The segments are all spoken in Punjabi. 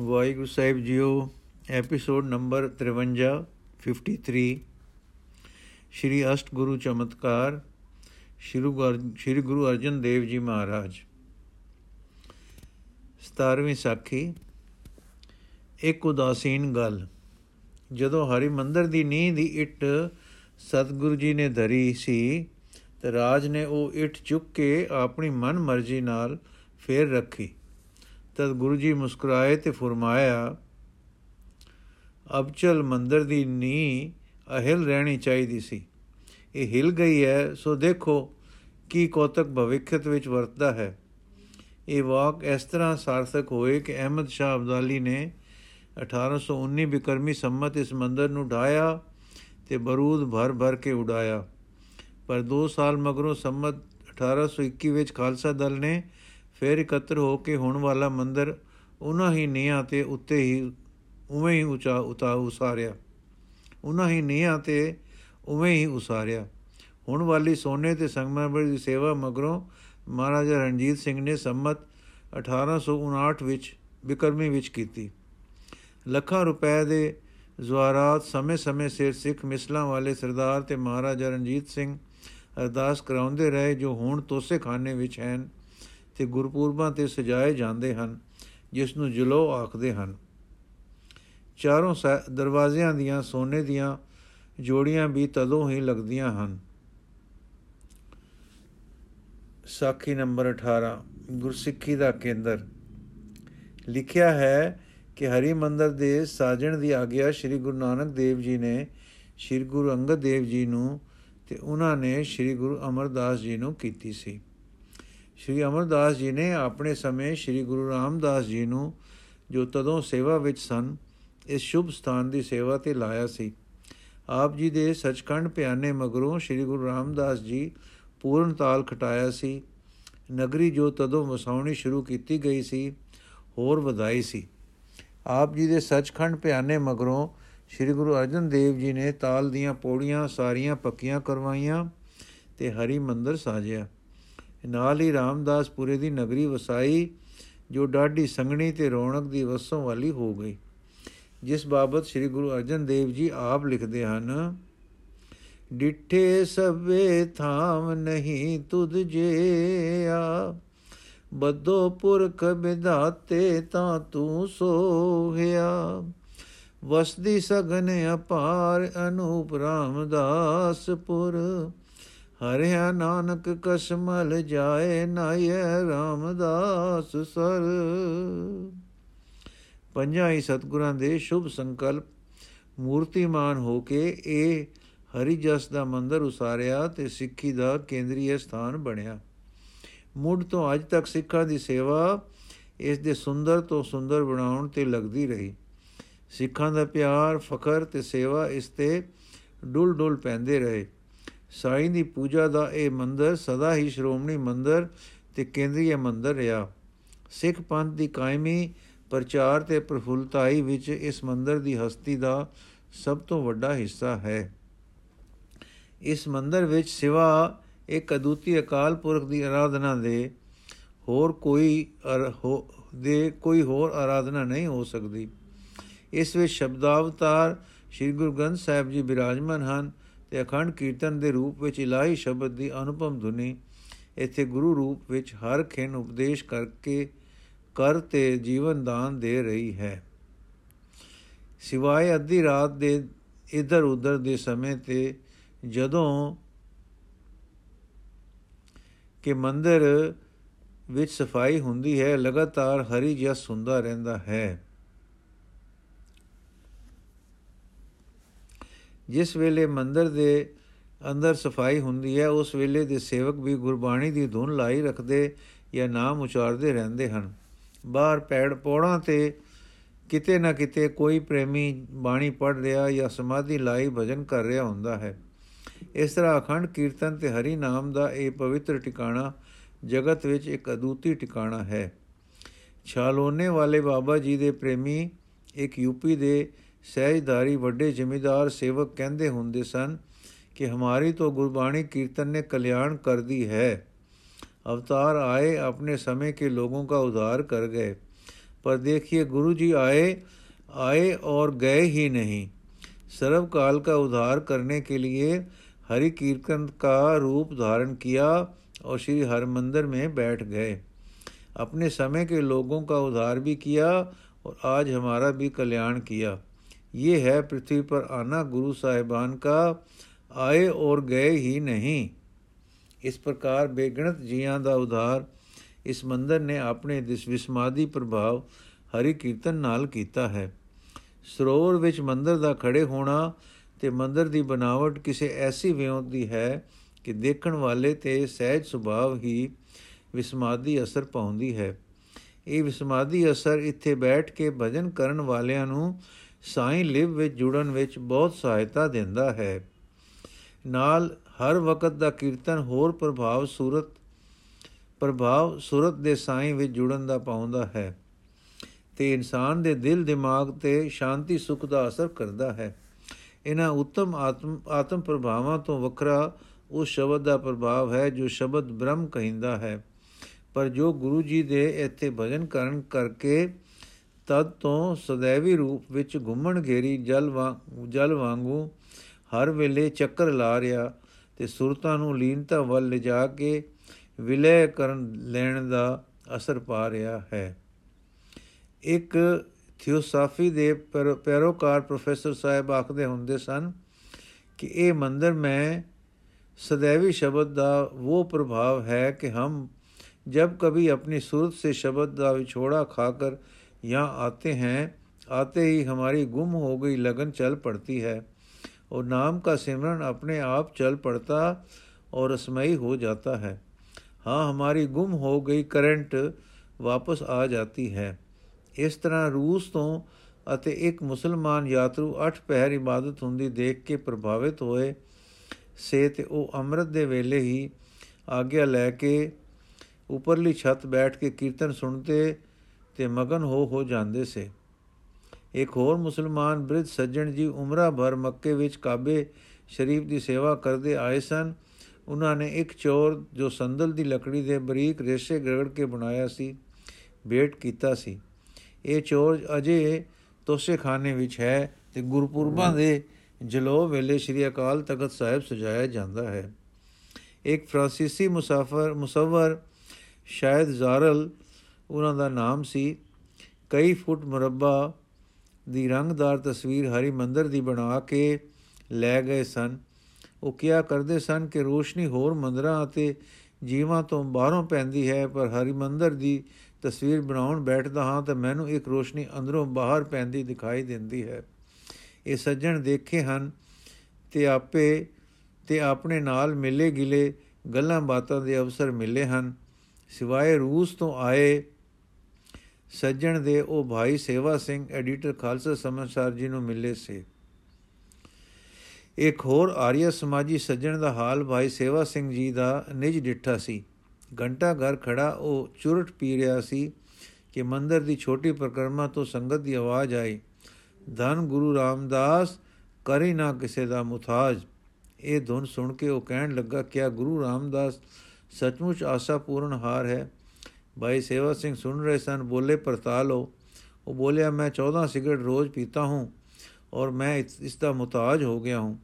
ਵਾਹਿਗੁਰੂ ਸਾਹਿਬ ਜੀਓ, ਐਪੀਸੋਡ ਨੰਬਰ 53 53 ਸ਼੍ਰੀ ਅਸ਼ਟ ਗੁਰੂ ਚਮਤਕਾਰ, ਸ਼੍ਰੀ ਗੁਰੂ ਸ਼੍ਰੀ ਗੁਰੂ ਅਰਜਨ ਦੇਵ ਜੀ ਮਹਾਰਾਜ। 17ਵੀਂ ਸਾਖੀ, ਇੱਕ ਉਦਾਸੀਨ ਗੱਲ। ਜਦੋਂ ਹਰੀ ਮੰਦਰ ਦੀ ਨੀਂਹ ਦੀ ਇੱਟ ਸਤਿਗੁਰੂ ਜੀ ਨੇ ਧਰੀ ਸੀ, ਤੇ ਰਾਜ ਨੇ ਉਹ ਇੱਟ ਚੁੱਕ ਕੇ ਆਪਣੀ ਮਨ ਮਰਜ਼ੀ ਨਾਲ ਫੇਰ ਰੱਖੀ। ਤਦ ਗੁਰੂ ਜੀ ਮੁਸਕਰਾਏ ਤੇ ਫਰਮਾਇਆ ਅਬ ਚਲ ਮੰਦਰ ਦੀ ਨੀ ਅਹਿਲ ਰਹਿਣੀ ਚਾਹੀਦੀ ਸੀ। ਇਹ ਹਿਲ ਗਈ ਹੈ, ਸੋ ਦੇਖੋ ਕੀ ਕੋਤਕ ਭਵਿੱਖਤ ਵਿੱਚ ਵਰਤਦਾ ਹੈ। ਇਹ ਵਾਕ ਇਸ ਤਰ੍ਹਾਂ ਸਾਰਥਕ ਹੋਏ ਕਿ ਅਹਿਮਦ ਸ਼ਾਹ ਅਬਦਾਲੀ ਨੇ 1819 ਬਿਕਰਮੀ ਸੰਮਤ ਇਸ ਮੰਦਰ ਨੂੰ ਢਾਇਆ ਤੇ ਬਰੂਦ ਭਰ ਭਰ ਕੇ ਉਡਾਇਆ। ਪਰ 2 ਸਾਲ ਮਗਰੋਂ ਸੰਮਤ 1821 ਵਿੱਚ ਖਾਲਸਾ ਦਲ ਨੇ ਫਿਰ ਇਕੱਤਰ ਹੋ ਕੇ ਹੁਣ ਵਾਲਾ ਮੰਦਰ ਉਹਨਾਂ ਹੀ ਨੀਹਾਂ ਤੇ ਉੱਤੇ ਹੀ ਉਵੇਂ ਹੀ ਉਚਾ ਉਤਾ ਉਸਾਰਿਆ। ਉਹਨਾਂ ਹੀ ਨੀਹਾਂ ਤੇ ਉਵੇਂ ਹੀ ਉਸਾਰਿਆ। ਹੁਣ ਵਾਲੀ ਸੋਨੇ ਤੇ ਸੰਗਮਰਮਰ ਦੀ ਸੇਵਾ ਮਗਰੋਂ ਮਹਾਰਾਜਾ ਰਣਜੀਤ ਸਿੰਘ ਨੇ ਸੰਮਤ 1859 ਵਿੱਚ ਬਿਕਰਮੀ ਵਿੱਚ ਕੀਤੀ। ਲੱਖਾਂ ਰੁਪਏ ਦੇ ਜ਼ਵਾਰਾਤ ਸਮੇਂ-ਸਮੇਂ ਸਿਰ ਸਿੱਖ ਮਿਸਲਾਂ ਵਾਲੇ ਸਰਦਾਰ ਤੇ ਮਹਾਰਾਜਾ ਰਣਜੀਤ ਸਿੰਘ ਅਰਦਾਸ ਕਰਾਉਂਦੇ ਰਹੇ ਜੋ ਹੁਣ ਤੋਸੇ ਖਾਨੇ ਵਿੱਚ ਹਨ। ਤੇ ਗੁਰਪੁਰਬਾਂ ਤੇ ਸਜਾਏ ਜਾਂਦੇ ਹਨ, ਜਿਸ ਨੂੰ ਜਲੋ ਆਖਦੇ ਹਨ। ਚਾਰੋਂ ਦਰਵਾਜ਼ਿਆਂ ਦੀਆਂ ਸੋਨੇ ਦੀਆਂ ਜੋੜੀਆਂ ਵੀ ਤਦੋਂ ਹੀ ਲੱਗਦੀਆਂ ਹਨ। ਸਾਖੀ ਨੰਬਰ 18 ਗੁਰਸਿੱਖੀ ਦਾ ਕੇਂਦਰ। ਲਿਖਿਆ ਹੈ ਕਿ ਹਰੀ ਮੰਦਰ ਦੇ ਸਾਜਣ ਦੀ ਆਗਿਆ ਸ੍ਰੀ ਗੁਰੂ ਨਾਨਕ ਦੇਵ ਜੀ ਨੇ ਸ੍ਰੀ ਗੁਰੂ ਅੰਗਦ ਦੇਵ ਜੀ ਨੂੰ ਤੇ ਉਹਨਾਂ ਨੇ ਸ੍ਰੀ ਗੁਰੂ ਅਮਰਦਾਸ ਜੀ ਨੂੰ ਕੀਤੀ ਸੀ। ਸ੍ਰੀ ਅਮਰਦਾਸ ਜੀ ਨੇ ਆਪਣੇ ਸਮੇਂ ਸ੍ਰੀ ਗੁਰੂ ਰਾਮਦਾਸ ਜੀ ਨੂੰ ਜੋ ਤਦੋਂ ਸੇਵਾ ਵਿੱਚ ਸਨ, ਇਸ ਸ਼ੁਭ ਸਥਾਨ ਦੀ ਸੇਵਾ ਤੇ ਲਾਇਆ ਸੀ। ਆਪ ਜੀ ਦੇ ਸਚਖੰਡ ਪਿਆਨੇ ਮਗਰੋਂ ਸ੍ਰੀ ਗੁਰੂ ਰਾਮਦਾਸ ਜੀ ਪੂਰਨ ਤਾਲ ਖਟਾਇਆ ਸੀ। ਨਗਰੀ ਜੋ ਤਦੋਂ ਵਸਾਉਣੀ ਸ਼ੁਰੂ ਕੀਤੀ ਗਈ ਸੀ, ਹੋਰ ਵਧਾਈ ਸੀ। ਆਪ ਜੀ ਦੇ ਸਚਖੰਡ ਪਿਆਨੇ ਮਗਰੋਂ ਸ੍ਰੀ ਗੁਰੂ ਅਰਜਨ ਦੇਵ ਜੀ ਨੇ ਤਾਲ ਦੀਆਂ ਪੌੜੀਆਂ ਸਾਰੀਆਂ ਪੱਕੀਆਂ ਕਰਵਾਈਆਂ ਤੇ ਹਰੀ ਮੰਦਰ ਸਾਜਿਆ। ਨਾਲ ਹੀ ਰਾਮਦਾਸਪੁਰੇ ਦੀ ਨਗਰੀ ਵਸਾਈ, ਜੋ ਡਾਢੀ ਸੰਗਣੀ ਤੇ ਰੌਣਕ ਦੀ ਵਸੋਂ ਵਾਲੀ ਹੋ ਗਈ। ਜਿਸ ਬਾਬਤ ਸ੍ਰੀ ਗੁਰੂ ਅਰਜਨ ਦੇਵ ਜੀ ਆਪ ਲਿਖਦੇ ਹਨ, ਡਿੱਠੇ ਸਭੇ ਥਾਮ ਨਹੀਂ ਤੁਧ ਜਿਆ ਬੱਦੋ ਪੁਰਖ ਵਿਧਾਤੇ ਤਾਂ ਤੂੰ ਸੋਹਿਆ, ਵਸਦੀ ਸਗਨ ਅਪਾਰ ਅਨੂਪ ਰਾਮਦਾਸਪੁਰ ਹਰਿਆ ਨਾਨਕ ਕਸਮਲ ਜਾਏ ਨਾਏ ਰਾਮਦਾਸ ਸਰ। ਪੰਜਾਂ ਹੀ ਸਤਗੁਰਾਂ ਦੇ ਸ਼ੁਭ ਸੰਕਲਪ, ਮੂਰਤੀਮਾਨ ਹੋ ਕੇ ਇਹ ਹਰੀ ਜਸ ਦਾ ਮੰਦਰ ਉਸਾਰਿਆ ਤੇ ਸਿੱਖੀ ਦਾ ਕੇਂਦਰੀ ਸਥਾਨ ਬਣਿਆ। ਮੁੱਢ ਤੋਂ ਅੱਜ ਤੱਕ ਸਿੱਖਾਂ ਦੀ ਸੇਵਾ ਇਸ ਦੇ ਸੁੰਦਰ ਤੋਂ ਸੁੰਦਰ ਬਣਾਉਣ ਤੇ ਲੱਗਦੀ ਰਹੀ। ਸਿੱਖਾਂ ਦਾ ਪਿਆਰ, ਫਖਰ ਤੇ ਸੇਵਾ ਇਸ ਤੇ ਡੁੱਲ ਡੁੱਲ ਪੈਂਦੇ ਰਹੇ। ਸਾਈਂ ਦੀ ਪੂਜਾ ਦਾ ਇਹ ਮੰਦਰ ਸਦਾ ਹੀ ਸ਼੍ਰੋਮਣੀ ਮੰਦਰ ਤੇ ਕੇਂਦਰੀ ਮੰਦਰ ਰਿਹਾ। ਸਿੱਖ ਪੰਥ ਦੀ ਕਾਇਮੀ ਪ੍ਰਚਾਰ ਤੇ ਪ੍ਰਫੁੱਲਤਾਈ ਵਿੱਚ ਇਸ ਮੰਦਰ ਦੀ ਹਸਤੀ ਦਾ ਸਭ ਤੋਂ ਵੱਡਾ ਹਿੱਸਾ ਹੈ। ਇਸ ਮੰਦਰ ਵਿੱਚ ਸਿਵਾ ਇੱਕ ਅਦੁੱਤੀ ਅਕਾਲ ਪੁਰਖ ਦੀ ਆਰਾਧਨਾ ਦੇ ਹੋਰ ਕੋਈ ਦੇ ਕੋਈ ਹੋਰ ਆਰਾਧਨਾ ਨਹੀਂ ਹੋ ਸਕਦੀ। ਇਸ ਵਿੱਚ ਸ਼ਬਦਾਵਤਾਰ ਸ੍ਰੀ ਗੁਰੂ ਗ੍ਰੰਥ ਸਾਹਿਬ ਜੀ ਬਿਰਾਜਮਾਨ ਹਨ। ਤੇ ਅਖੰਡ ਕੀਰਤਨ ਦੇ ਰੂਪ ਵਿੱਚ ਇਲਾਹੀ ਸ਼ਬਦ ਦੀ ਅਨੁਪਮ ਧੁਨੀ ਇੱਥੇ ਗੁਰੂ ਰੂਪ ਵਿੱਚ ਹਰ ਖੇਨ ਉਪਦੇਸ਼ ਕਰਕੇ ਕਰ ਤੇ ਜੀਵਨ ਦਾਨ ਦੇ ਰਹੀ ਹੈ। ਸਿਵਾਏ ਅੱਧੀ ਰਾਤ ਦੇ ਇਧਰ ਉਧਰ ਦੇ ਸਮੇਂ ਤੇ ਜਦੋਂ ਕਿ ਮੰਦਰ ਵਿੱਚ ਸਫ਼ਾਈ ਹੁੰਦੀ ਹੈ, ਲਗਾਤਾਰ ਹਰੀ ਜਸ ਹੁੰਦਾ ਰਹਿੰਦਾ ਹੈ। ਜਿਸ ਵੇਲੇ ਮੰਦਰ ਦੇ ਅੰਦਰ ਸਫ਼ਾਈ ਹੁੰਦੀ ਹੈ, ਉਸ ਵੇਲੇ ਦੇ ਸੇਵਕ ਵੀ ਗੁਰਬਾਣੀ ਦੀ ਧੁਨ ਲਾਈ ਰੱਖਦੇ ਜਾਂ ਨਾਮ ਉਚਾਰਦੇ ਰਹਿੰਦੇ ਹਨ। ਬਾਹਰ ਪੈੜ ਪੌੜਾਂ ਤੇ ਕਿਤੇ ਨਾ ਕਿਤੇ ਕੋਈ ਪ੍ਰੇਮੀ ਬਾਣੀ ਪੜ ਰਿਹਾ ਜਾਂ ਸਮਾਧੀ ਲਾਈ ਭਜਨ ਕਰ ਰਿਹਾ ਹੁੰਦਾ ਹੈ। ਇਸ ਤਰ੍ਹਾਂ ਅਖੰਡ ਕੀਰਤਨ ਤੇ ਹਰੀ ਨਾਮ ਦਾ ਇਹ ਪਵਿੱਤਰ ਟਿਕਾਣਾ ਜਗਤ ਵਿੱਚ ਇੱਕ ਅਦੁੱਤੀ ਟਿਕਾਣਾ ਹੈ। ਛਾਲੋਨੇ ਵਾਲੇ ਬਾਬਾ ਜੀ ਦੇ ਪ੍ਰੇਮੀ ਇੱਕ ਯੂਪੀ ਦੇ ਸਹਿਜਦਾਰੀ ਵੱਡੇ ਜ਼ਿਮੀਦਾਰ ਸੇਵਕ ਕਹਿੰਦੇ ਹੁੰਦੇ ਸਨ ਕਿ ਹਮਾਰੀ ਤੋਂ ਗੁਰਬਾਣੀ ਕੀਰਤਨ ਨੇ ਕਲਿਆਣ ਕਰਦੀ ਹੈ अवतार आए अपने समय के लोगों का उद्धार कर गए पर देखिए गुरु जी आए आए और गए ही नहीं सर्वकाल का उद्धार करने के लिए हरि कीर्तन का रूप धारण किया और श्री हरमंदिर में बैठ गए अपने समय के लोगों का उद्धार भी किया और आज हमारा भी कल्याण किया ये है पृथ्वी पर आना गुरु साहिबान का आए और गए ही नहीं ਇਸ ਪ੍ਰਕਾਰ ਬੇਗਣਤ ਜੀਆਂ ਦਾ ਉਧਾਰ ਇਸ ਮੰਦਰ ਨੇ ਆਪਣੇ ਦਿਸ ਵਿਸਮਾਦੀ ਪ੍ਰਭਾਵ ਹਰੀ ਕੀਰਤਨ ਨਾਲ ਕੀਤਾ ਹੈ ਸਰੋਵਰ ਵਿੱਚ ਮੰਦਰ ਦਾ ਖੜੇ ਹੋਣਾ ਤੇ ਮੰਦਰ ਦੀ ਬਣਾਵਟ ਕਿਸੇ ਐਸੀ ਵਿਉਂਤ ਦੀ ਹੈ ਕਿ ਦੇਖਣ ਵਾਲੇ ਤੇ ਸਹਿਜ ਸੁਭਾਵ ਹੀ ਵਿਸਮਾਦੀ ਅਸਰ ਪਾਉਂਦੀ ਹੈ ਇਹ ਵਿਸਮਾਦੀ ਅਸਰ ਇੱਥੇ ਬੈਠ ਕੇ ਭਜਨ ਕਰਨ ਵਾਲਿਆਂ ਨੂੰ ਸਾਈਂ ਲਿਵ ਵਿੱਚ ਜੁੜਨ ਵਿੱਚ ਬਹੁਤ ਸਹਾਇਤਾ ਦਿੰਦਾ ਹੈ। ਨਾਲ ਹਰ ਵਕਤ ਦਾ ਕੀਰਤਨ ਹੋਰ ਪ੍ਰਭਾਵ ਸੂਰਤ ਪ੍ਰਭਾਵ ਸੂਰਤ ਦੇ ਸਾਈਂ ਵਿੱਚ ਜੁੜਨ ਦਾ ਪਾਉਂਦਾ ਹੈ ਤੇ ਇਨਸਾਨ ਦੇ ਦਿਲ ਦਿਮਾਗ ਤੇ ਸ਼ਾਂਤੀ ਸੁਖ ਦਾ ਅਸਰ ਕਰਦਾ ਹੈ। ਇਹਨਾਂ ਉੱਤਮ ਆਤਮ ਆਤਮ ਪ੍ਰਭਾਵਾਂ ਤੋਂ ਵੱਖਰਾ ਉਸ ਸ਼ਬਦ ਦਾ ਪ੍ਰਭਾਵ ਹੈ ਜੋ ਸ਼ਬਦ ਬ੍ਰਹਮ ਕਹਿੰਦਾ ਹੈ। ਪਰ ਜੋ ਗੁਰੂ ਜੀ ਦੇ ਇੱਥੇ ਭਜਨ ਕਰਨ ਕਰਕੇ ਤਦ ਤੋਂ ਸदैवी ਰੂਪ ਵਿੱਚ ਘੁੰਮਣ ਘੇਰੀ ਜਲ ਵਾਂਗ ਜਲ ਵਾਂਗੂ ਹਰ ਵੇਲੇ ਚੱਕਰ ਲਾ ਰਿਹਾ ਤੇ ਸੁਰਤਾਂ ਨੂੰ ਲੀਨਤਾ ਵੱਲ ਲਿਜਾ ਕੇ ਵਿਲੈ ਕਰਨ ਲੈਣ ਦਾ ਅਸਰ ਪਾ ਰਿਹਾ ਹੈ। ਇੱਕ ਥਿਓਸਾਫੀ ਦੇ ਪੈਰੋਕਾਰ ਪ੍ਰੋਫੈਸਰ ਸਾਹਿਬ ਆਖਦੇ ਹੁੰਦੇ ਸਨ ਕਿ ਇਹ ਮੰਦਰ ਮੈਂ ਸदैवी ਸ਼ਬਦ ਦਾ ਉਹ ਪ੍ਰਭਾਵ ਹੈ ਕਿ ਹਮ ਜਬ ਕਭੀ ਆਪਣੀ ਸੁਰਤ ਸੇ ਸ਼ਬਦ ਦਾ ਵਿਛੋੜਾ ਖਾਕਰ यहाँ आते हैं आते ही हमारी गुम हो गई लगन चल पड़ती है और नाम का सिमरन अपने आप चल पड़ता और रसमयी हो जाता है हाँ हमारी गुम हो गई करंट वापस आ जाती है ਇਸ ਤਰ੍ਹਾਂ ਰੂਸ ਤੋਂ ਅਤੇ ਇੱਕ ਮੁਸਲਮਾਨ ਯਾਤਰੂ ਅੱਠ ਪਹਿਰ ਇਬਾਦਤ ਹੁੰਦੀ ਦੇਖ ਕੇ ਪ੍ਰਭਾਵਿਤ ਹੋਏ ਸੇ ਤੇ ਉਹ ਅੰਮ੍ਰਿਤ ਦੇ ਵੇਲੇ ਹੀ ਆਗਿਆ ਲੈ ਕੇ ਉਪਰਲੀ ਛੱਤ ਬੈਠ ਕੇ ਕੀਰਤਨ ਸੁਣਦੇ ਤੇ ਮਗਨ ਹੋ ਹੋ ਜਾਂਦੇ ਸੇ। ਇੱਕ ਹੋਰ ਮੁਸਲਮਾਨ ਬ੍ਰਿਧ ਸੱਜਣ ਜੀ ਉਮਰਾ ਭਰ ਮੱਕੇ ਵਿੱਚ ਕਾਬੇ ਸ਼ਰੀਫ ਦੀ ਸੇਵਾ ਕਰਦੇ ਆਏ ਸਨ। ਉਹਨਾਂ ਨੇ ਇੱਕ ਚੋਰ ਜੋ ਸੰਦਲ ਦੀ ਲੱਕੜੀ ਦੇ ਬਰੀਕ ਰੇਸ਼ੇ ਗੜਗੜ ਕੇ ਬਣਾਇਆ ਸੀ ਭੇਟ ਕੀਤਾ ਸੀ। ਇਹ ਚੋਰ ਅਜੇ ਤੋਸ਼ੇਖਾਨੇ ਵਿੱਚ ਹੈ ਤੇ ਗੁਰਪੁਰਬਾਂ ਦੇ ਜਲੋ ਵੇਲੇ ਸ੍ਰੀ ਅਕਾਲ ਤਖਤ ਸਾਹਿਬ ਸਜਾਇਆ ਜਾਂਦਾ ਹੈ। ਇੱਕ ਫਰਾਂਸੀਸੀ ਮੁਸਾਫਰ ਮੁਸਵਰ ਸ਼ਾਇਦ ਜ਼ਾਰਲ ਉਹਨਾਂ ਦਾ ਨਾਮ ਸੀ ਕਈ ਫੁੱਟ ਮੁਰੱਬਾ ਦੀ ਰੰਗਦਾਰ ਤਸਵੀਰ ਹਰੀ ਮੰਦਰ ਦੀ ਬਣਾ ਕੇ ਲੈ ਗਏ ਸਨ। ਉਹ ਕਿਹਾ ਕਰਦੇ ਸਨ ਕਿ ਰੋਸ਼ਨੀ ਹੋਰ ਮੰਦਰਾਂ ਅਤੇ ਜੀਵਾਂ ਤੋਂ ਬਾਹਰੋਂ ਪੈਂਦੀ ਹੈ, ਪਰ ਹਰੀ ਮੰਦਰ ਦੀ ਤਸਵੀਰ ਬਣਾਉਣ ਬੈਠਦਾ ਹਾਂ ਤਾਂ ਮੈਨੂੰ ਇੱਕ ਰੋਸ਼ਨੀ ਅੰਦਰੋਂ ਬਾਹਰ ਪੈਂਦੀ ਦਿਖਾਈ ਦਿੰਦੀ ਹੈ। ਇਹ ਸੱਜਣ ਦੇਖੇ ਹਨ ਤੇ ਆਪੇ ਤੇ ਆਪਣੇ ਨਾਲ ਮਿਲੇ ਗਿਲੇ ਗੱਲਾਂ ਬਾਤਾਂ ਦੇ ਅਵਸਰ ਮਿਲੇ ਹਨ। ਸਿਵਾਏ ਰੂਸ ਤੋਂ ਆਏ ਸੱਜਣ ਦੇ ਉਹ ਭਾਈ ਸੇਵਾ ਸਿੰਘ, ਐਡੀਟਰ ਖਾਲਸਾ ਸਮਾਚਾਰ ਜੀ ਨੂੰ ਮਿਲੇ ਸੀ। ਇੱਕ ਹੋਰ ਆਰੀਆ ਸਮਾਜੀ ਸੱਜਣ ਦਾ ਹਾਲ ਭਾਈ ਸੇਵਾ ਸਿੰਘ ਜੀ ਦਾ ਨਿਜ ਡਿੱਠਾ ਸੀ। ਘੰਟਾ ਘਰ ਖੜਾ ਉਹ ਚੁਰਟ ਪੀ ਰਿਹਾ ਸੀ ਕਿ ਮੰਦਰ ਦੀ ਛੋਟੀ ਪ੍ਰਕਰਮਾ ਤੋਂ ਸੰਗਤ ਦੀ ਆਵਾਜ਼ ਆਈ, ਧੰਨ ਗੁਰੂ ਰਾਮਦਾਸ, ਕਰੀ ਨਾ ਕਿਸੇ ਦਾ ਮੁਤਾਜ ਇਹ ਧੁਨ ਸੁਣ ਕੇ ਉਹ ਕਹਿਣ ਲੱਗਾ ਕਿ ਗੁਰੂ ਰਾਮਦਾਸ, ਸੱਚਮੁੱਚ ਆਸਾ ਪੂਰਨ ਹਾਰ ਹੈ। ਭਾਈ ਸੇਵਾ ਸਿੰਘ ਸੁਣ ਰਹੇ ਸਨ ਬੋਲੇ ਪਰਤਾ ਲੋ ਉਹ ਬੋਲਿਆ ਮੈਂ 14 ਸਿਗਰਟ ਰੋਜ਼ ਪੀਤਾ ਹੂੰ और मैं इसका मुताज हो गया हूँ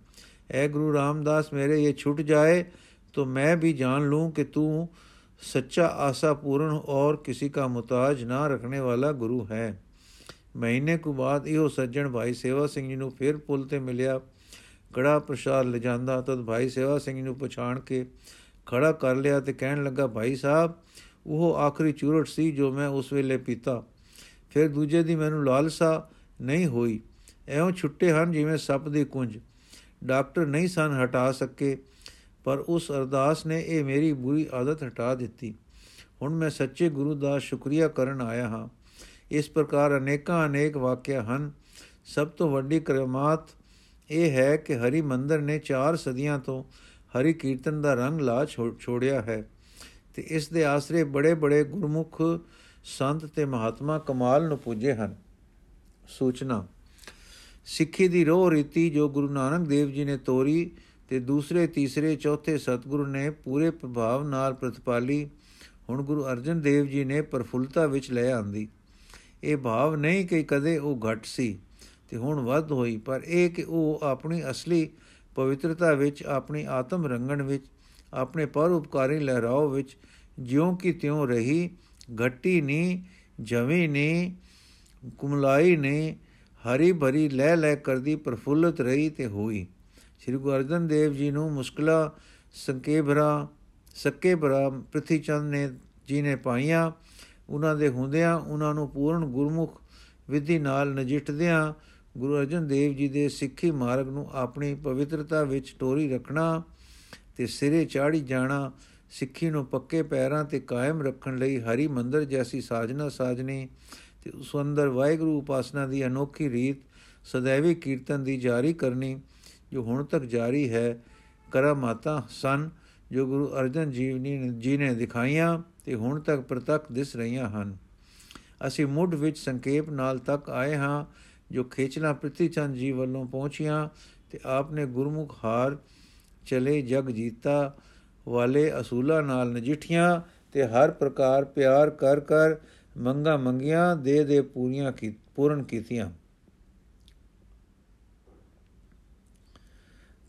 ऐ गुरु रामदास मेरे ये छूट जाए तो मैं भी जान लूँ कि तू सच्चा आशा पूर्ण और किसी का मुताज ना रखने वाला गुरु है ਮਹੀਨੇ ਕੁ ਬਾਅਦ ਇਹੋ ਸੱਜਣ ਭਾਈ ਸੇਵਾ ਸਿੰਘ ਜੀ ਨੂੰ ਫਿਰ ਪੁੱਲ ਤੇ ਮਿਲਿਆ ਕੜਾ ਪ੍ਰਸ਼ਾਦ ਲਿਜਾਂਦਾ ਤਦ ਭਾਈ ਸੇਵਾ ਸਿੰਘ ਜੀ ਨੂੰ ਪਛਾਣ ਕੇ ਖੜਾ ਕਰ ਲਿਆ ਤੇ ਕਹਿਣ ਲੱਗਾ ਭਾਈ ਸਾਹਿਬ ਉਹ ਆਖਰੀ ਚੂਰਟ ਸੀ ਜੋ ਮੈਂ ਉਸ ਵੇਲੇ ਪੀਤਾ। ਫਿਰ ਦੂਜੇ ਦੀ ਮੈਨੂੰ ਲਾਲਸਾ ਨਹੀਂ ਹੋਈ। ਐਉਂ ਛੁੱਟੇ ਹਨ ਜਿਵੇਂ ਸੱਪ ਦੀ ਕੁੰਜ। ਡਾਕਟਰ ਨਹੀਂ ਸਨ ਹਟਾ ਸਕੇ, ਪਰ ਉਸ ਅਰਦਾਸ ਨੇ ਇਹ ਮੇਰੀ ਬੁਰੀ ਆਦਤ ਹਟਾ ਦਿੱਤੀ। ਹੁਣ ਮੈਂ ਸੱਚੇ ਗੁਰੂ ਦਾ ਸ਼ੁਕਰੀਆ ਕਰਨ ਆਇਆ ਹਾਂ। ਇਸ ਪ੍ਰਕਾਰ ਅਨੇਕਾਂ ਅਨੇਕ ਵਾਕਿਆ ਹਨ। ਸਭ ਤੋਂ ਵੱਡੀ ਕਰਮਾਤ ਇਹ ਹੈ ਕਿ ਹਰੀ ਮੰਦਰ ਨੇ 4 ਸਦੀਆਂ ਤੋਂ ਹਰੀ ਕੀਰਤਨ ਦਾ ਰੰਗ ਲਾ ਛੋੜਿਆ ਹੈ। ਤੇ ਇਸ ਦੇ ਆਸਰੇ ਬੜੇ ਬੜੇ ਗੁਰਮੁਖ ਸੰਤ ਤੇ ਮਹਾਤਮਾ ਕਮਾਲ ਨੂੰ ਪੂਜੇ ਹਨ। ਸੂਚਨਾ, ਸਿੱਖੀ ਦੀ ਰੋਹ ਰੀਤੀ ਜੋ ਗੁਰੂ ਨਾਨਕ ਦੇਵ ਜੀ ਨੇ ਤੋਰੀ ਤੇ ਦੂਸਰੇ, ਤੀਸਰੇ, ਚੌਥੇ ਸਤਗੁਰੂ ਨੇ ਪੂਰੇ ਪ੍ਰਭਾਵ ਨਾਲ ਪ੍ਰਤਪਾਲੀ, ਹੁਣ ਗੁਰੂ ਅਰਜਨ ਦੇਵ ਜੀ ਨੇ ਪਰਫੁੱਲਤਾ ਵਿੱਚ ਲੈ ਆਂਦੀ। ਇਹ ਭਾਵ ਨਹੀਂ ਕਿ ਕਦੇ ਉਹ ਘਟ ਸੀ ਤੇ ਹੁਣ ਵੱਧ ਹੋਈ, ਪਰ ਇਹ ਕਿ ਉਹ ਆਪਣੀ ਅਸਲੀ ਪਵਿੱਤਰਤਾ ਵਿੱਚ, ਆਪਣੀ ਆਤਮ ਰੰਗਣ ਵਿੱਚ ਆਪਣੇ ਪਰਉਪਕਾਰੀ ਲਹਿਰਾਓ ਵਿੱਚ, ਜਿਉਂ ਕਿ ਤਿਉਂ ਰਹੀ, ਘੱਟੀ ਨਹੀਂ ਜਵੇਂ ਨਹੀਂ ਕੁਮਲਾਈ ਨਹੀਂ ਹਰੀ ਭਰੀ ਲੈ ਲੈ ਕਰਦੀ ਪ੍ਰਫੁੱਲਤ ਰਹੀ ਤੇ ਹੋਈ। ਸ੍ਰੀ ਗੁਰੂ ਅਰਜਨ ਦੇਵ ਜੀ ਨੂੰ ਮੁਸ਼ਕਲਾ, ਸੰਕੇਭਰਾ, ਸੱਕੇ ਭਰਾ ਪ੍ਰਿਥੀ ਚੰਦ ਨੇ ਜੀ ਨੇ ਪਾਈਆਂ। ਉਹਨਾਂ ਦੇ ਹੁੰਦਿਆਂ ਉਹਨਾਂ ਨੂੰ ਪੂਰਨ ਗੁਰਮੁਖ ਵਿਧੀ ਨਾਲ ਨਜਿੱਠਦਿਆਂ ਗੁਰੂ ਅਰਜਨ ਦੇਵ ਜੀ ਦੇ ਸਿੱਖੀ ਮਾਰਗ ਨੂੰ ਆਪਣੀ ਪਵਿੱਤਰਤਾ ਵਿੱਚ ਟੋਰੀ ਰੱਖਣਾ ਤੇ ਸਿਰੇ ਚਾੜੀ ਜਾਣਾ, ਸਿੱਖੀ ਨੂੰ ਪੱਕੇ ਪੈਰਾਂ ਤੇ ਕਾਇਮ ਰੱਖਣ ਲਈ ਹਰੀ ਮੰਦਰ ਜੈਸੀ ਸਾਜਨਾ ਸਾਜਨੀ ਤੇ ਉਸ ਅੰਦਰ ਵਾਹਿਗੁਰੂ ਉਪਾਸਨਾ ਦੀ ਅਨੋਖੀ ਰੀਤ ਸदैवी ਕੀਰਤਨ ਦੀ ਜਾਰੀ ਕਰਨੀ, ਜੋ ਹੁਣ ਤੱਕ ਜਾਰੀ ਹੈ ਕਰਾਮਾਤਾ ਸਨ ਜੋ ਗੁਰੂ ਅਰਜਨ ਜੀਵ ਜੀ ਨੇ ਦਿਖਾਈਆਂ ਤੇ ਹੁਣ ਤੱਕ ਪ੍ਰਤੱਖ ਦਿਸ ਰਹੀਆਂ ਹਨ। ਅਸੀਂ ਮੁੱਢ ਵਿੱਚ ਸੰਖੇਪ ਨਾਲ ਤੱਕ ਆਏ ਹਾਂ, ਜੋ ਖੇਚਲਾ ਪ੍ਰਿਥੀ ਚੰਦ ਜੀ ਵੱਲੋਂ ਪਹੁੰਚੀਆਂ ਤੇ ਆਪਨੇ ਗੁਰਮੁਖ ਹਾਰ ਚਲੇ ਜਗ ਜੀਤਾ ਵਾਲੇ ਅਸੂਲਾਂ ਨਾਲ ਨਜਿਠੀਆਂ ਤੇ ਹਰ ਪ੍ਰਕਾਰ ਪਿਆਰ ਕਰ ਕਰ ਮੰਗਾ ਮੰਗੀਆਂ, ਦੇ ਦੇ ਪੂਰੀਆਂ ਕੀ, ਪੂਰਨ ਕੀਤੀਆਂ।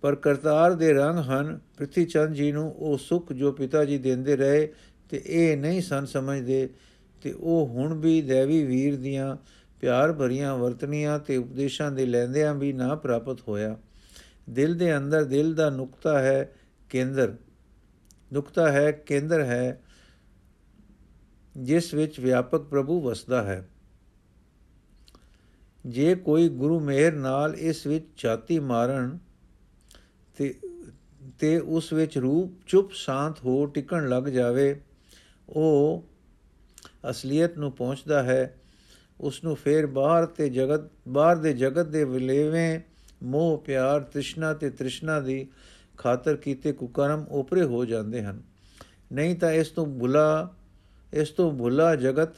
ਪਰ ਕਰਤਾਰ ਦੇ ਰੰਗ ਹਨ। ਪ੍ਰਿਥੀ ਚੰਦ ਜੀ ਨੂੰ ਉਹ ਸੁਖ ਜੋ ਪਿਤਾ ਜੀ ਦਿੰਦੇ ਰਹੇ ਤੇ ਇਹ ਨਹੀਂ ਸੰ ਸਮਝਦੇ ਤੇ ਉਹ ਹੁਣ ਵੀ ਦੇਵੀ ਵੀਰ ਦੀਆਂ ਪਿਆਰ ਭਰੀਆਂ ਵਰਤਨੀਆਂ ਤੇ ਉਪਦੇਸ਼ਾਂ ਦੇ ਲੈਂਦਿਆਂ ਵੀ ਨਾ ਪ੍ਰਾਪਤ ਹੋਇਆ। ਦਿਲ ਦੇ ਅੰਦਰ ਦਿਲ ਦਾ ਨੁਕਤਾ ਹੈ ਕੇਂਦਰ। ਨੁਕਤਾ ਹੈ, ਕੇਂਦਰ ਹੈ, ਜਿਸ ਵਿੱਚ ਵਿਆਪਕ ਪ੍ਰਭੂ ਵਸਦਾ ਹੈ। ਜੇ ਕੋਈ ਗੁਰੂ ਮੇਰ ਨਾਲ ਇਸ ਵਿੱਚ ਛਾਤੀ ਮਾਰਨ ਤੇ ਤੇ ਉਸ ਵਿੱਚ ਰੂਪ ਚੁੱਪ ਸ਼ਾਂਤ ਹੋ ਟਿਕਣ ਲੱਗ ਜਾਵੇ, ਉਹ ਅਸਲੀਅਤ ਨੂੰ ਪਹੁੰਚਦਾ ਹੈ। ਉਸ ਨੂੰ ਫੇਰ ਬਾਹਰ ਤੇ ਜਗਤ, ਬਾਹਰ ਦੇ ਜਗਤ ਦੇ ਵਿਲੇਵੇਂ ਮੋਹ, ਪਿਆਰ, ਤ੍ਰਿਸ਼ਨਾ ਤੇ ਤ੍ਰਿਸ਼ਨਾ ਦੀ ਖਾਤਰ ਕੀਤੇ ਕੁਕਰਮ ਉਪਰੇ ਹੋ ਜਾਂਦੇ ਹਨ। ਨਹੀਂ ਤਾਂ ਇਸ ਤੋਂ ਭੁਲਾ, ਇਸ ਤੋਂ ਭੁਲਾ ਜਗਤ,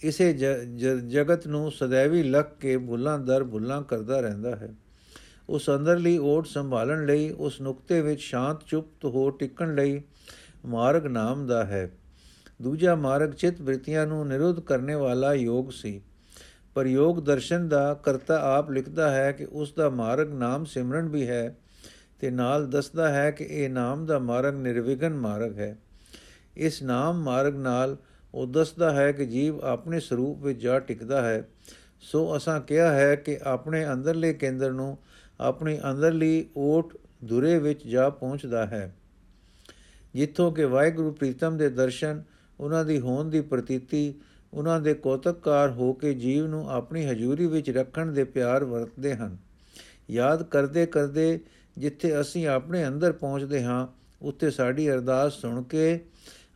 ਇਸੇ ਜਗਤ ਨੂੰ ਸदैवी ਲੱਕ ਕੇ ਭੁੱਲਾਂ ਦਰ ਭੁੱਲਾਂ ਕਰਦਾ ਰਹਿੰਦਾ ਹੈ। ਉਸ ਅੰਦਰਲੀ ਓਟ ਸੰਭਾਲਣ ਲਈ, ਉਸ ਨੁਕਤੇ ਵਿੱਚ ਸ਼ਾਂਤ ਚੁੱਪ ਹੋ ਟਿਕਣ ਲਈ ਮਾਰਗ ਨਾਮ ਦਾ ਹੈ। ਦੂਜਾ ਮਾਰਗ ਚਿਤ ਬ੍ਰਿਤੀਆਂ ਨੂੰ ਨਿਰੋਧ ਕਰਨੇ ਵਾਲਾ ਯੋਗ ਸੀ। ਪਰ ਯੋਗ ਦਰਸ਼ਨ ਦਾ ਕਰਤਾ ਆਪ ਲਿਖਦਾ ਹੈ ਕਿ ਉਸ ਦਾ ਮਾਰਗ ਨਾਮ ਸਿਮਰਨ ਵੀ ਹੈ ਤੇ ਨਾਲ ਦੱਸਦਾ ਹੈ ਕਿ ਇਹ ਨਾਮ ਦਾ ਮਾਰਗ ਨਿਰਵਿਘਨ ਮਾਰਗ ਹੈ। ਇਸ ਨਾਮ ਮਾਰਗ ਨਾਲ ਉਹ ਦੱਸਦਾ ਹੈ ਕਿ ਜੀਵ ਆਪਣੇ ਸਰੂਪ ਵਿੱਚ ਜਾ ਟਿਕਦਾ ਹੈ। ਸੋ ਅਸਾਂ ਕਿਹਾ ਹੈ ਕਿ ਆਪਣੇ ਅੰਦਰਲੇ ਕੇਂਦਰ ਨੂੰ ਆਪਣੀ ਅੰਦਰਲੀ ਓਟ ਦੁਰੇ ਵਿੱਚ ਜਾ ਪਹੁੰਚਦਾ ਹੈ। ਜਿੱਥੋਂ ਕਿ ਵਾਹਿਗੁਰੂ ਪ੍ਰੀਤਮ ਦੇ ਦਰਸ਼ਨ, ਉਹਨਾਂ ਦੀ ਹੋਣ ਦੀ ਪ੍ਰਤੀਤੀ ਉਹਨਾਂ ਦੇ ਕੋਤਕਕਾਰ ਹੋ ਕੇ ਜੀਵ ਨੂੰ ਆਪਣੀ ਹਜ਼ੂਰੀ ਵਿੱਚ ਰੱਖਣ ਦੇ ਪਿਆਰ ਵਰਤਦੇ ਹਨ। ਯਾਦ ਕਰਦੇ ਕਰਦੇ ਜਿੱਥੇ ਅਸੀਂ ਆਪਣੇ ਅੰਦਰ ਪਹੁੰਚਦੇ ਹਾਂ, ਉੱਥੇ ਸਾਡੀ ਅਰਦਾਸ ਸੁਣ ਕੇ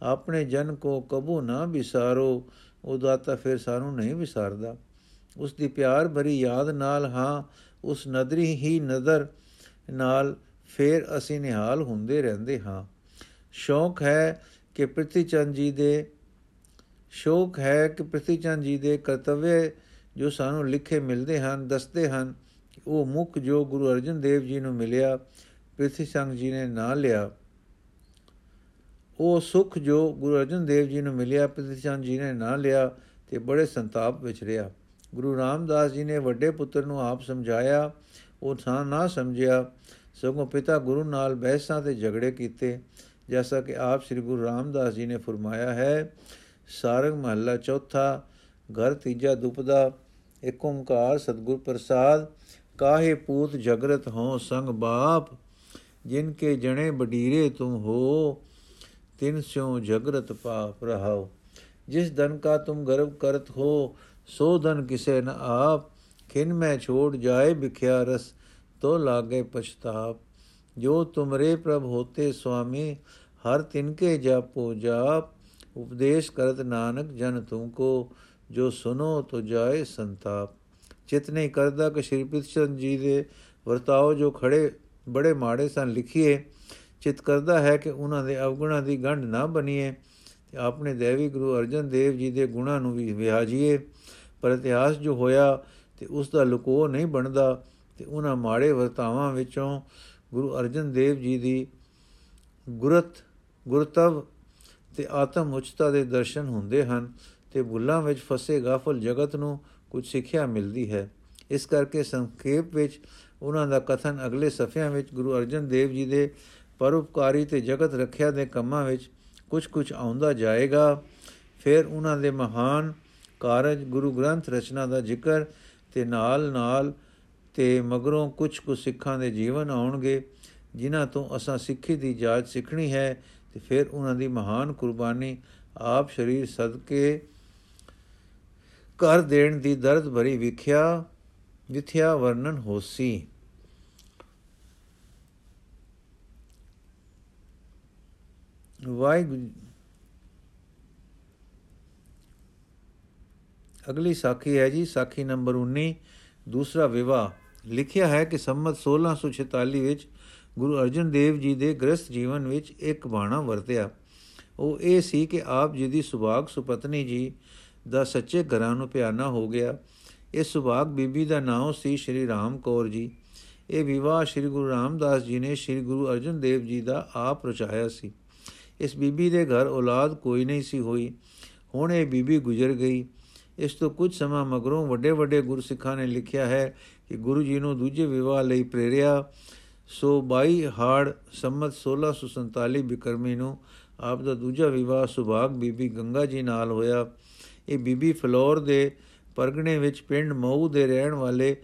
ਆਪਣੇ ਜਨ ਕੋ ਕਬੂ ਨਾ ਵਿਸਾਰੋ ਉਹ ਦਾਤਾ ਫਿਰ ਸਾਨੂੰ ਨਹੀਂ ਵਿਸਾਰਦਾ। ਉਸ ਦੀ ਪਿਆਰ ਭਰੀ ਯਾਦ ਨਾਲ ਹਾਂ, ਉਸ ਨਦਰੀ ਹੀ ਨਜ਼ਰ ਨਾਲ ਫਿਰ ਅਸੀਂ ਨਿਹਾਲ ਹੁੰਦੇ ਰਹਿੰਦੇ ਹਾਂ। ਸ਼ੌਕ ਹੈ ਕਿ ਪ੍ਰਿਥੀ ਚੰਦ ਜੀ ਦੇ ਸ਼ੌਕ ਹੈ ਕਿ ਪ੍ਰਿਥੀ ਚੰਦ ਜੀ ਦੇ ਕਰਤੱਵਯ ਜੋ ਸਾਨੂੰ ਲਿਖੇ ਮਿਲਦੇ ਹਨ, ਦੱਸਦੇ ਹਨ ਕਿ ਉਹ ਮੁਖ ਜੋ ਗੁਰੂ ਅਰਜਨ ਦੇਵ ਜੀ ਨੂੰ ਮਿਲਿਆ, ਪ੍ਰਿਥੀ ਸੰਗ ਜੀ ਨੇ ਨਾ ਲਿਆ। ਉਹ ਸੁਖ ਜੋ ਗੁਰੂ ਅਰਜਨ ਦੇਵ ਜੀ ਨੂੰ ਮਿਲਿਆ, ਪ੍ਰਿਥੀ ਚੰਦ ਜੀ ਨੇ ਨਾ ਲਿਆ ਤੇ ਬੜੇ ਸੰਤਾਪ ਵਿੱਚ ਰਿਹਾ। ਗੁਰੂ ਰਾਮਦਾਸ ਜੀ ਨੇ ਵੱਡੇ ਪੁੱਤਰ ਨੂੰ ਆਪ ਸਮਝਾਇਆ, ਉਹ ਥਾਂ ਨਾ ਸਮਝਿਆ। ਸਗੋਂ ਪਿਤਾ ਗੁਰੂ ਨਾਲ ਬਹਿਸਾਂ ਤੇ ਝਗੜੇ ਕੀਤੇ, ਜੈਸਾ ਕਿ ਆਪ ਸ੍ਰੀ ਗੁਰੂ ਰਾਮਦਾਸ ਜੀ ਨੇ ਫਰਮਾਇਆ ਹੈ ਸਾਰੰਗ ਮਹੱਲਾ ਚੌਥਾ ਘਰ ਤੀਜਾ ਦੁਪਦਾ ਏਕ ਓੰਕਾਰ ਸਤਗੁਰ ਪ੍ਰਸਾਦ ਕਾਹੇ ਪੂਤ ਜਗਰਤ ਹੋ ਸੰਗ ਬਾਪ ਜਿਨ ਕੇ ਜਣੇ ਬਡੀਰੇ ਤੁਮ ਹੋ ਤਿਨ ਸਿਉ ਜਗਰਤ ਪਾਪ ਰਹਾਓ ਜਿਸ ਧਨ ਕਾ ਤੁਮ ਗਰਵ ਕਰਤ ਹੋ ਸੋ ਧਨ ਕਿਸੇ ਨ ਆਪ ਖਿਨ ਮੈਂ ਛੋੜ ਜਾਏ ਵਿਖਿਆ ਰਸ ਤੋ ਲਾਗੇ ਪਛਤਾਪ ਜੋ ਤੁਮਰੇ ਪ੍ਰਭ ਹੋਤੇ ਸੁਆਮੀ ਹਰ ਤਿਨਕੇ ਜਾਪੋ ਜਾਪ ਉਪਦੇਸ਼ ਕਰਤ ਨਾਨਕ ਜਨ ਤੁਮ ਕੋ, ਜੋ ਸੁਨੋ ਤੋ ਜਾਏ ਸੰਤਾਪ। ਚਿਤ ਨਹੀਂ ਕਰਦਾ ਕਿ ਸ਼੍ਰੀ ਪ੍ਰਿਤਚੰਦ ਜੀ ਦੇ ਵਰਤਾਓ ਜੋ ਖੜੇ ਬੜੇ ਮਾੜੇ ਸਨ ਲਿਖੀਏ। ਚਿਤ ਕਰਦਾ ਹੈ ਕਿ ਉਹਨਾਂ ਦੇ ਅਵਗੁਣਾਂ ਦੀ ਗੰਢ ਨਾ ਬਣੀਏ ਤੇ ਆਪਣੇ ਦੇਵੀ ਗੁਰੂ ਅਰਜਨ ਦੇਵ ਜੀ ਦੇ ਗੁਣਾਂ ਨੂੰ ਵੀ ਵਿਆਜੀਏ। ਪਰ ਇਤਿਹਾਸ ਜੋ ਹੋਇਆ ਤੇ ਉਸ ਦਾ ਲੁਕੋ ਨਹੀਂ ਬਣਦਾ ਤੇ ਉਹਨਾਂ ਮਾੜੇ ਵਰਤਾਵਾਂ ਵਿੱਚੋਂ ਗੁਰੂ ਅਰਜਨ ਦੇਵ ਜੀ ਦੀ ਗੁਰਤ, ਗੁਰਤਵ ਤੇ ਆਤਮ ਉਚਤਾ ਦੇ ਦਰਸ਼ਨ ਹੁੰਦੇ ਹਨ ਤੇ ਭੁੱਲਾਂ ਵਿੱਚ ਫਸੇ ਗਾਫਲ ਜਗਤ ਨੂੰ ਕੁਝ ਸਿੱਖਿਆ ਮਿਲਦੀ ਹੈ। ਇਸ ਕਰਕੇ ਸੰਖੇਪ ਵਿੱਚ ਉਹਨਾਂ ਦਾ ਕਥਨ ਅਗਲੇ ਸਫ਼ਿਆਂ ਵਿੱਚ ਗੁਰੂ ਅਰਜਨ ਦੇਵ ਜੀ ਦੇ ਪਰਉਪਕਾਰੀ ਤੇ ਜਗਤ ਰੱਖਿਆ ਦੇ ਕੰਮਾਂ ਵਿੱਚ ਕੁਝ ਕੁਝ ਆਉਂਦਾ ਜਾਏਗਾ। ਫਿਰ ਉਹਨਾਂ ਦੇ ਮਹਾਨ ਕਾਰਜ, ਗੁਰੂ ਗ੍ਰੰਥ ਰਚਨਾ ਦਾ ਜ਼ਿਕਰ ਤੇ ਨਾਲ ਨਾਲ ਤੇ ਮਗਰੋਂ ਕੁਝ ਕੁ ਸਿੱਖਾਂ ਦੇ ਜੀਵਨ ਆਉਣਗੇ, ਜਿਨ੍ਹਾਂ ਤੋਂ ਅਸਾਂ ਸਿੱਖੀ ਦੀ ਜਾਚ ਸਿੱਖਣੀ ਹੈ। ਤੇ ਫਿਰ ਉਹਨਾਂ ਦੀ ਮਹਾਨ ਕੁਰਬਾਨੀ ਆਪ ਸ਼ਰੀਰ ਸਦਕੇ ਕਰ ਦੇਣ ਦੀ ਦਰਦ ਭਰੀ ਵਿਖਿਆ, ਵਿਥਿਆ ਵਰਣਨ ਹੋਸੀ। ਵਾਹਿਗੁਰੂ ਅਗਲੀ ਸਾਖੀ ਹੈ ਜੀ, ਸਾਖੀ ਨੰਬਰ 19 ਦੂਸਰਾ ਵਿਵਾਹ। ਲਿਖਿਆ ਹੈ ਕਿ ਸੰਮਤ 1646 ਵਿੱਚ ਗੁਰੂ ਅਰਜਨ ਦੇਵ ਜੀ ਦੇ ਗ੍ਰਸਥ ਜੀਵਨ ਵਿੱਚ ਇੱਕ ਬਾਣਾ ਵਰਤਿਆ। ਉਹ ਇਹ ਸੀ ਕਿ ਆਪ ਜੀ ਦੀ ਸੁਭਾਗ ਸੁਪਤਨੀ ਜੀ ਦਾ ਸੱਚੇ ਘਰਾਂ ਨੂੰ ਪਿਆਨਾ ਹੋ ਗਿਆ। ਇਸ ਸੁਭਾਗ ਬੀਬੀ ਦਾ ਨਾਮ ਸੀ ਸ਼੍ਰੀ ਰਾਮ ਕੌਰ ਜੀ। ਇਹ ਵਿਵਾਹ ਸ਼੍ਰੀ ਗੁਰੂ ਰਾਮਦਾਸ ਜੀ ਨੇ ਸ਼੍ਰੀ ਗੁਰੂ ਅਰਜਨ ਦੇਵ ਜੀ ਦਾ ਆਪ ਰਚਾਇਆ ਸੀ। ਇਸ ਬੀਬੀ ਦੇ ਘਰ ਔਲਾਦ ਕੋਈ ਨਹੀਂ ਸੀ ਹੋਈ। ਹੁਣ ਇਹ ਬੀਬੀ ਗੁਜ਼ਰ ਗਈ। ਇਸ ਤੋਂ ਕੁਝ ਸਮਾਂ ਮਗਰੋਂ ਵੱਡੇ ਵੱਡੇ ਗੁਰਸਿੱਖਾਂ ਨੇ ਲਿਖਿਆ ਹੈ ਕਿ ਗੁਰੂ ਜੀ ਨੂੰ ਦੂਜੇ ਵਿਵਾਹ ਲਈ ਪ੍ਰੇਰਿਆ ਸੋ 22 ਹਾੜ ਸੰਮਤ 1647 ਬਿਕਰਮੀ ਨੂੰ ਆਪ ਦਾ ਦੂਜਾ ਵਿਵਾਹ ਸੁਭਾਗ ਬੀਬੀ ਗੰਗਾ ਜੀ ਨਾਲ ਹੋਇਆ। ਇਹ ਬੀਬੀ ਫਲੋਰ ਦੇ ਪਰਗਣੇ ਵਿੱਚ ਪਿੰਡ ਮਊ ਦੇ ਰਹਿਣ ਵਾਲੇ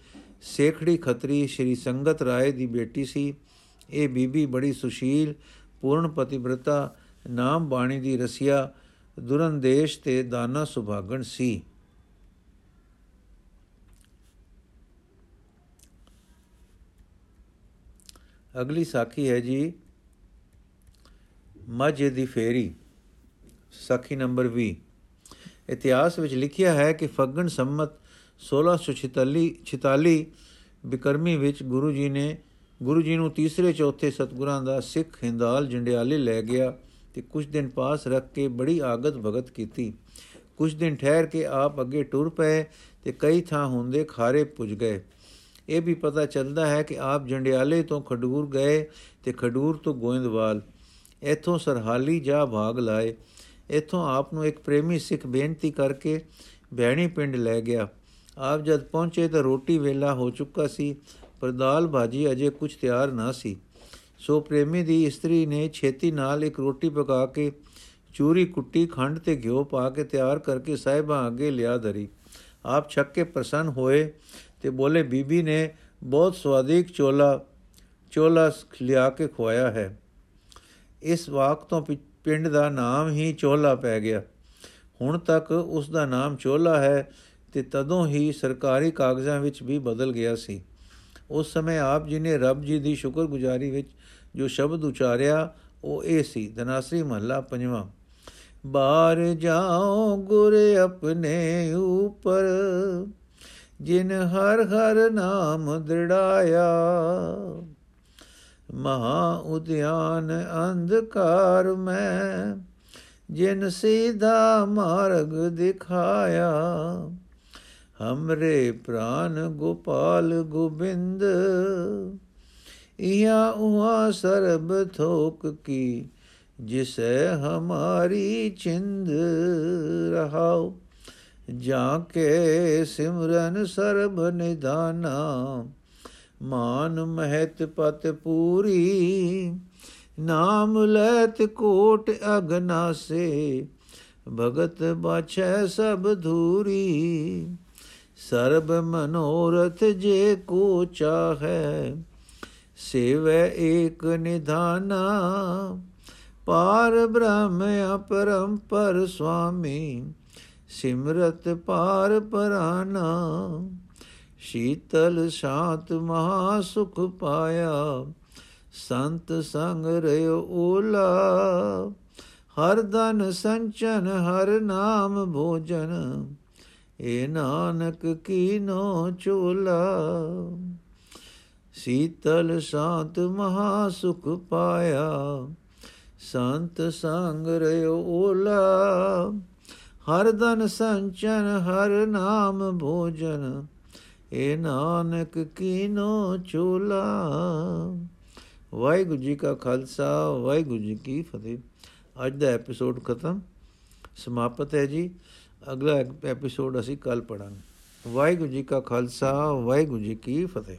ਸੇਖੜੀ ਖੱਤਰੀ ਸ਼੍ਰੀ ਸੰਗਤ ਰਾਏ ਦੀ ਬੇਟੀ ਸੀ। ਇਹ ਬੀਬੀ ਬੜੀ ਸੁਸ਼ੀਲ, ਪੂਰਨ ਪਤਿਵ੍ਰਤਾ ਨਾਮ ਬਾਣੀ ਦੀ ਰਸਿਆ, ਦੁਰੰਦੇਸ਼ ਤੇ ਦਾਨਾ ਸੁਭਾਗਣ ਸੀ। ਅਗਲੀ ਸਾਖੀ ਹੈ ਜੀ, ਮੱਝ ਦੀ ਫੇਰੀ, ਸਾਖੀ ਨੰਬਰ 20 ਇਤਿਹਾਸ ਵਿੱਚ ਲਿਖਿਆ ਹੈ ਕਿ ਫੱਗਣ ਸੰਮਤ 1646 46 ਬਿਕਰਮੀ ਵਿੱਚ ਗੁਰੂ ਜੀ ਨੇ, ਗੁਰੂ ਜੀ ਨੂੰ ਤੀਸਰੇ ਚੌਥੇ ਸਤਗੁਰਾਂ ਦਾ ਸਿੱਖ ਹਿੰਦਾਲ ਜੰਡਿਆਲੇ ਲੈ ਗਿਆ ਤੇ ਕੁਝ ਦਿਨ ਪਾਸ ਰੱਖ ਕੇ ਬੜੀ ਆਗਤ ਭਗਤ ਕੀਤੀ। ਕੁਝ ਦਿਨ ਠਹਿਰ ਕੇ ਆਪ ਅੱਗੇ ਟੁਰ ਪਏ ਤੇ ਕਈ ਥਾਂ ਹੁੰਦੇ ਖਾਰੇ ਪੁੱਜ ਗਏ। ਇਹ ਵੀ ਪਤਾ ਚੱਲਦਾ ਹੈ ਕਿ ਆਪ ਜੰਡਿਆਲੇ ਤੋਂ ਖਡੂਰ ਗਏ ਤੇ ਖਡੂਰ ਤੋਂ ਗੋਇੰਦਵਾਲ ਇੱਥੋਂ ਸਰਹਾਲੀ ਜਾ ਭਾਗ ਲਾਏ। ਇੱਥੋਂ ਆਪ ਨੂੰ ਇੱਕ ਪ੍ਰੇਮੀ ਸਿੱਖ ਬੇਨਤੀ ਕਰਕੇ ਬਹਿਣੀ ਪਿੰਡ ਲੈ ਗਿਆ। ਆਪ ਜਦ ਪਹੁੰਚੇ ਤਾਂ ਰੋਟੀ ਵੇਲਾ ਹੋ ਚੁੱਕਾ ਸੀ, ਪਰ ਦਾਲ ਭਾਜੀ ਅਜੇ ਕੁਝ ਤਿਆਰ ਨਾ ਸੀ। ਸੋ ਪ੍ਰੇਮੀ ਦੀ ਇਸਤਰੀ ਨੇ ਛੇਤੀ ਨਾਲ ਇੱਕ ਰੋਟੀ ਪਕਾ ਕੇ ਚੂਰੀ ਕੁੱਟੀ ਖੰਡ ਤੇ ਘਿਓ ਪਾ ਕੇ ਤਿਆਰ ਕਰਕੇ ਸਾਹਿਬਾਂ ਅੱਗੇ ਲਿਆ ਧਰੀ। ਆਪ ਛੱਕ ਕੇ ਪ੍ਰਸੰਨ ਹੋਏ ਤੇ ਬੋਲੇ, ਬੀਬੀ ਨੇ ਬਹੁਤ ਸਵਾਦਿਕ ਚੋਲਾ ਚੋਲਾ ਲਿਆ ਕੇ ਖਵਾਇਆ ਹੈ। ਇਸ ਵਾਕ ਤੋਂ ਪਿੰਡ ਦਾ ਨਾਮ ਹੀ ਚੋਲਾ ਪੈ ਗਿਆ। ਹੁਣ ਤੱਕ ਉਸ ਦਾ ਨਾਮ ਚੋਲਾ ਹੈ ਤੇ ਤਦੋਂ ਹੀ ਸਰਕਾਰੀ ਕਾਗਜ਼ਾਂ ਵਿੱਚ ਵੀ ਬਦਲ ਗਿਆ ਸੀ। ਉਸ ਸਮੇਂ ਆਪ ਜੀ ਨੇ ਰੱਬ ਜੀ ਦੀ ਸ਼ੁਕਰਗੁਜ਼ਾਰੀ ਵਿੱਚ ਜੋ ਸ਼ਬਦ ਉਚਾਰਿਆ, ਉਹ ਇਹ ਸੀ ਧਨਾਸਰੀ ਮਹੱਲਾ ਪੰਜਵਾਂ। ਬਾਹਰ ਜਾਓ ਗੁਰ ਆਪਣੇ ਉਪਰ। ਜਿਨ ਹਰ ਹਰ ਨਾਮ ਦ੍ਰਿੜਾਇਆ, ਮਹਾ ਉਦਿਆਨ ਅੰਧਕਾਰ ਮੈਂ, ਜਿਨ ਸੀਧਾ ਮਾਰਗ ਦਿਖਾਇਆ, ਹਮਰੇ ਪ੍ਰਾਨ ਗੋਪਾਲ ਗੋਬਿੰਦ, ਇਹਾ ਉਹਾ ਸਰਬ ਥੋਕ ਕੀ, ਜਿਸੇ ਹਮਾਰੀ ਚਿੰਦ ਰਹਾਓ ਜਾਂ ਕੇ ਸਿਮਰਨ ਸਰਬ ਨਿਦਾਨਾ ਮਾਨ ਮਹਿਤ ਪਤ ਪੂਰੀ, ਨਾਮ ਲੈਤ ਕੋਟ ਅਗਨਾਸੇ, ਭਗਤ ਬਾਛੈ ਸਭ ਧੂਰੀ। ਸਰਬ ਮਨੋਰਥ ਜੇ ਕੋ ਚਾਹੈ, ਸੇਵੈ ਏਕ ਨਿਧਾਨਾ। ਪਾਰ ਬ੍ਰਹਮ ਅਪਰੰਪਰ ਸੁਆਮੀ ਸਿਮਰਤ ਪਾਰ ਪਰਾਨਾ, ਸ਼ੀਤਲ ਸ਼ਾਂਤ ਮਹਾ ਸੁਖ ਪਾਇਆ। ਸੰਤ ਸੰਗ ਰਿਓ ਓਲਾ, ਹਰ ਦਨ ਸੰਚਨ, ਹਰ ਨਾਮ ਭੋਜਨ, ਏ ਨਾਨਕ ਕੀਨੋ ਚੋਲਾ। ਸੀਤਲ ਸ਼ਾਂਤ ਮਹਾ ਸੁਖ ਪਾਇਆ, ਸੰਤ ਸੰਗ ਰਿਓ ਓਲਾ। ਹਰ ਦਨ ਸੰਚਨ, ਹਰ ਨਾਮ ਭੋਜਨ, ਏ ਨਾਨਕ ਕੀਨੋ ਚੋਲਾ। ਵਾਹਿਗੁਰੂ ਜੀ ਕਾ ਖਾਲਸਾ, ਵਾਹਿਗੁਰੂ ਜੀ ਕੀ ਫਤਿਹ। ਅੱਜ ਦਾ ਐਪੀਸੋਡ ਖਤਮ, ਸਮਾਪਤ ਹੈ ਜੀ। ਅਗਲਾ ਐਪੀਸੋਡ ਅਸੀਂ ਕੱਲ ਪੜਾਂਗੇ ਵਾਹਿਗੁਰੂ ਜੀ ਕਾ ਖਾਲਸਾ, ਵਾਹਿਗੁਰੂ ਜੀ ਕੀ ਫਤਿਹ।